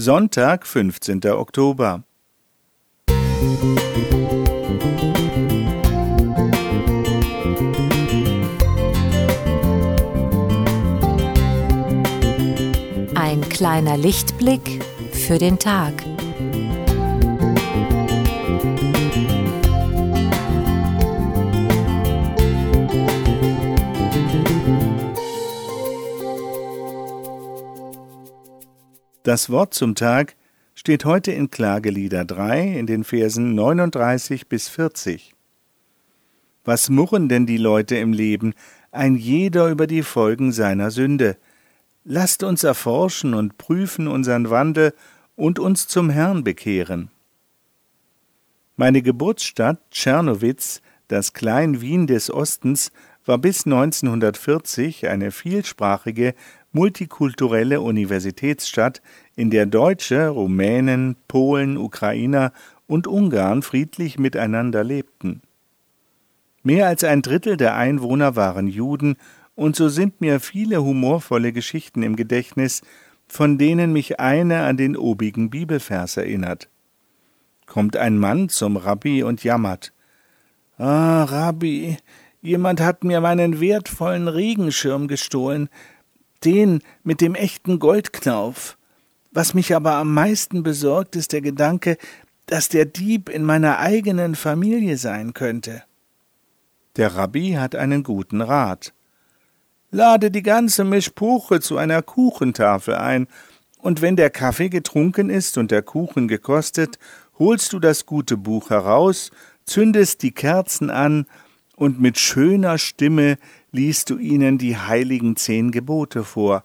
Sonntag, 15. Oktober. Ein kleiner Lichtblick für den Tag. Das Wort zum Tag steht heute in Klagelieder 3 in den Versen 39 bis 40. Was murren denn die Leute im Leben, ein jeder über die Folgen seiner Sünde? Lasst uns erforschen und prüfen unseren Wandel und uns zum Herrn bekehren. Meine Geburtsstadt Tschernowitz, das Klein Wien des Ostens, war bis 1940 eine vielsprachige, multikulturelle Universitätsstadt, in der Deutsche, Rumänen, Polen, Ukrainer und Ungarn friedlich miteinander lebten. Mehr als ein Drittel der Einwohner waren Juden, und so sind mir viele humorvolle Geschichten im Gedächtnis, von denen mich eine an den obigen Bibelvers erinnert. Kommt ein Mann zum Rabbi und jammert. Ah, Rabbi, jemand hat mir meinen wertvollen Regenschirm gestohlen, den mit dem echten Goldknauf. Was mich aber am meisten besorgt, ist der Gedanke, dass der Dieb in meiner eigenen Familie sein könnte. Der Rabbi hat einen guten Rat. Lade die ganze Mischpuche zu einer Kuchentafel ein, und wenn der Kaffee getrunken ist und der Kuchen gekostet, holst du das gute Buch heraus, zündest die Kerzen an und mit schöner Stimme liest du ihnen die heiligen zehn Gebote vor.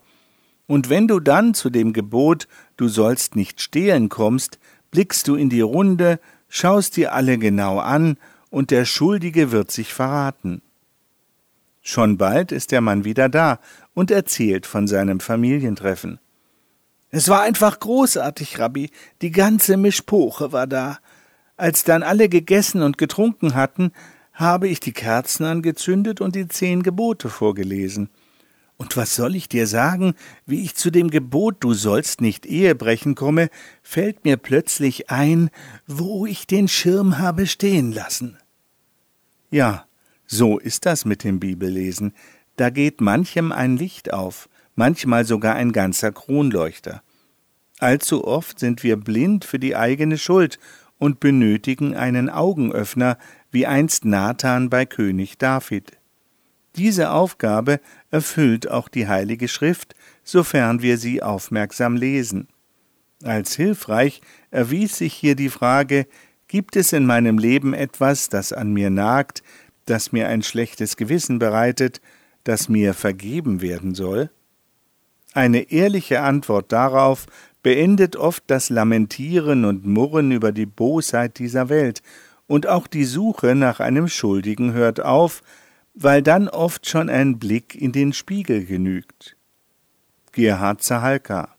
Und wenn du dann zu dem Gebot, du sollst nicht stehlen kommst, blickst du in die Runde, schaust dir alle genau an, und der Schuldige wird sich verraten. Schon bald ist der Mann wieder da und erzählt von seinem Familientreffen. Es war einfach großartig, Rabbi, die ganze Mischpoche war da. Als dann alle gegessen und getrunken hatten, habe ich die Kerzen angezündet und die zehn Gebote vorgelesen. Und was soll ich dir sagen, wie ich zu dem Gebot Du sollst nicht Ehe brechen komme, fällt mir plötzlich ein, wo ich den Schirm habe stehen lassen. Ja, so ist das mit dem Bibellesen. Da geht manchem ein Licht auf, manchmal sogar ein ganzer Kronleuchter. Allzu oft sind wir blind für die eigene Schuld und benötigen einen Augenöffner, wie einst Nathan bei König David. Diese Aufgabe erfüllt auch die Heilige Schrift, sofern wir sie aufmerksam lesen. Als hilfreich erwies sich hier die Frage, gibt es in meinem Leben etwas, das an mir nagt, das mir ein schlechtes Gewissen bereitet, das mir vergeben werden soll? Eine ehrliche Antwort darauf beendet oft das Lamentieren und Murren über die Bosheit dieser Welt und auch die Suche nach einem Schuldigen hört auf, weil dann oft schon ein Blick in den Spiegel genügt. Gerhard Zahalka